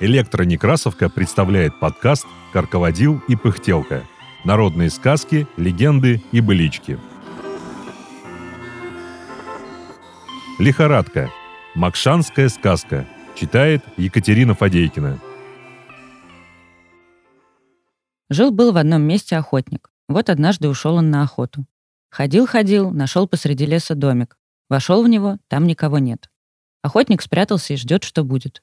Электронекрасовка представляет подкаст «Карководил и пыхтелка». Народные сказки, легенды и былички. Лихорадка. Макшанская сказка. Читает Екатерина Фадейкина. Жил-был в одном месте охотник. Вот однажды ушел он на охоту. Ходил-ходил, нашел посреди леса домик. Вошел в него, там никого нет. Охотник спрятался и ждет, что будет.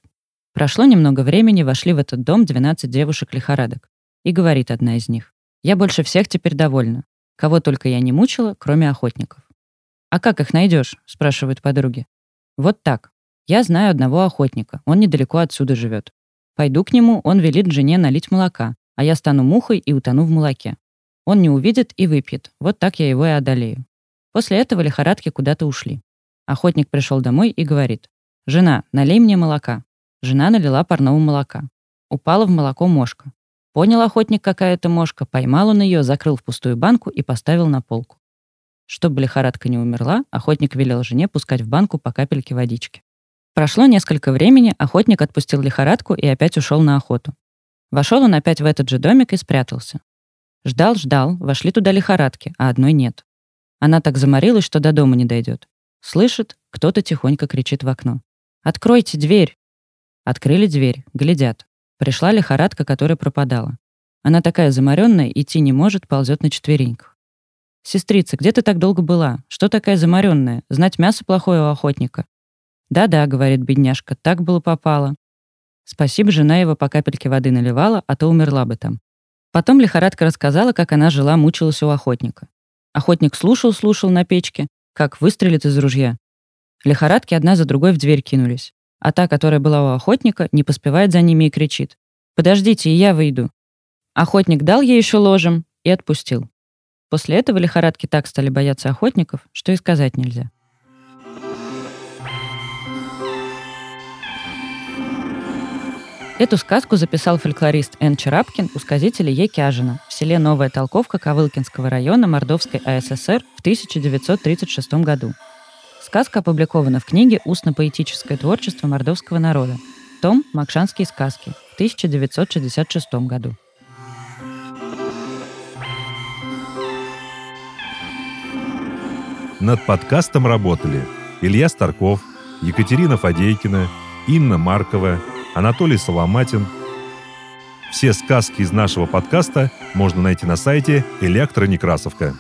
Прошло немного времени, вошли в этот дом 12 девушек-лихорадок. И говорит одна из них. «Я больше всех теперь довольна. Кого только я не мучила, кроме охотников». «А как их найдешь?» — спрашивают подруги. «Вот так. Я знаю одного охотника. Он недалеко отсюда живет. Пойду к нему, он велит жене налить молока, а я стану мухой и утону в молоке. Он не увидит и выпьет. Вот так я его и одолею». После этого лихорадки куда-то ушли. Охотник пришел домой и говорит. «Жена, налей мне молока». Жена налила парного молока. Упала в молоко мошка. Понял охотник, какая это мошка, поймал он ее, закрыл в пустую банку и поставил на полку. Чтобы лихорадка не умерла, охотник велел жене пускать в банку по капельке водички. Прошло несколько времени, охотник отпустил лихорадку и опять ушел на охоту. Вошел он опять в этот же домик и спрятался. Ждал, ждал, вошли туда лихорадки, а одной нет. Она так заморилась, что до дома не дойдет. Слышит, кто-то тихонько кричит в окно. «Откройте дверь!» Открыли дверь, глядят. Пришла лихорадка, которая пропадала. Она такая заморенная, идти не может, ползет на четвереньках. «Сестрица, где ты так долго была? Что такая заморенная? Знать мясо плохое у охотника?» «Да-да», — говорит бедняжка, — «так было попало». Спасибо, жена его по капельке воды наливала, а то умерла бы там. Потом лихорадка рассказала, как она жила, мучилась у охотника. Охотник слушал-слушал на печке, как выстрелит из ружья. Лихорадки одна за другой в дверь кинулись а та, которая была у охотника, не поспевает за ними и кричит. «Подождите, я выйду». Охотник дал ей еще ложем и отпустил. После этого лихорадки так стали бояться охотников, что и сказать нельзя. Эту сказку записал фольклорист Н. Чарапкин у сказителя Е. В селе Новая Толковка Ковылкинского района Мордовской АССР в 1936 году. Сказка опубликована в книге «Устно-поэтическое творчество мордовского народа». Том «Макшанские сказки» в 1966 году. Над подкастом работали Илья Старков, Екатерина Фадейкина, Инна Маркова, Анатолий Соломатин. Все сказки из нашего подкаста можно найти на сайте «Электронекрасовка».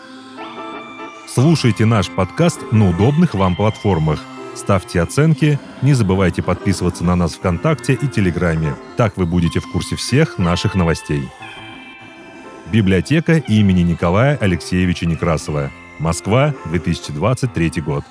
Слушайте наш подкаст на удобных вам платформах. Ставьте оценки, не забывайте подписываться на нас ВКонтакте и Телеграме. Так вы будете в курсе всех наших новостей. Библиотека имени Николая Алексеевича Некрасова. Москва, 2023 год.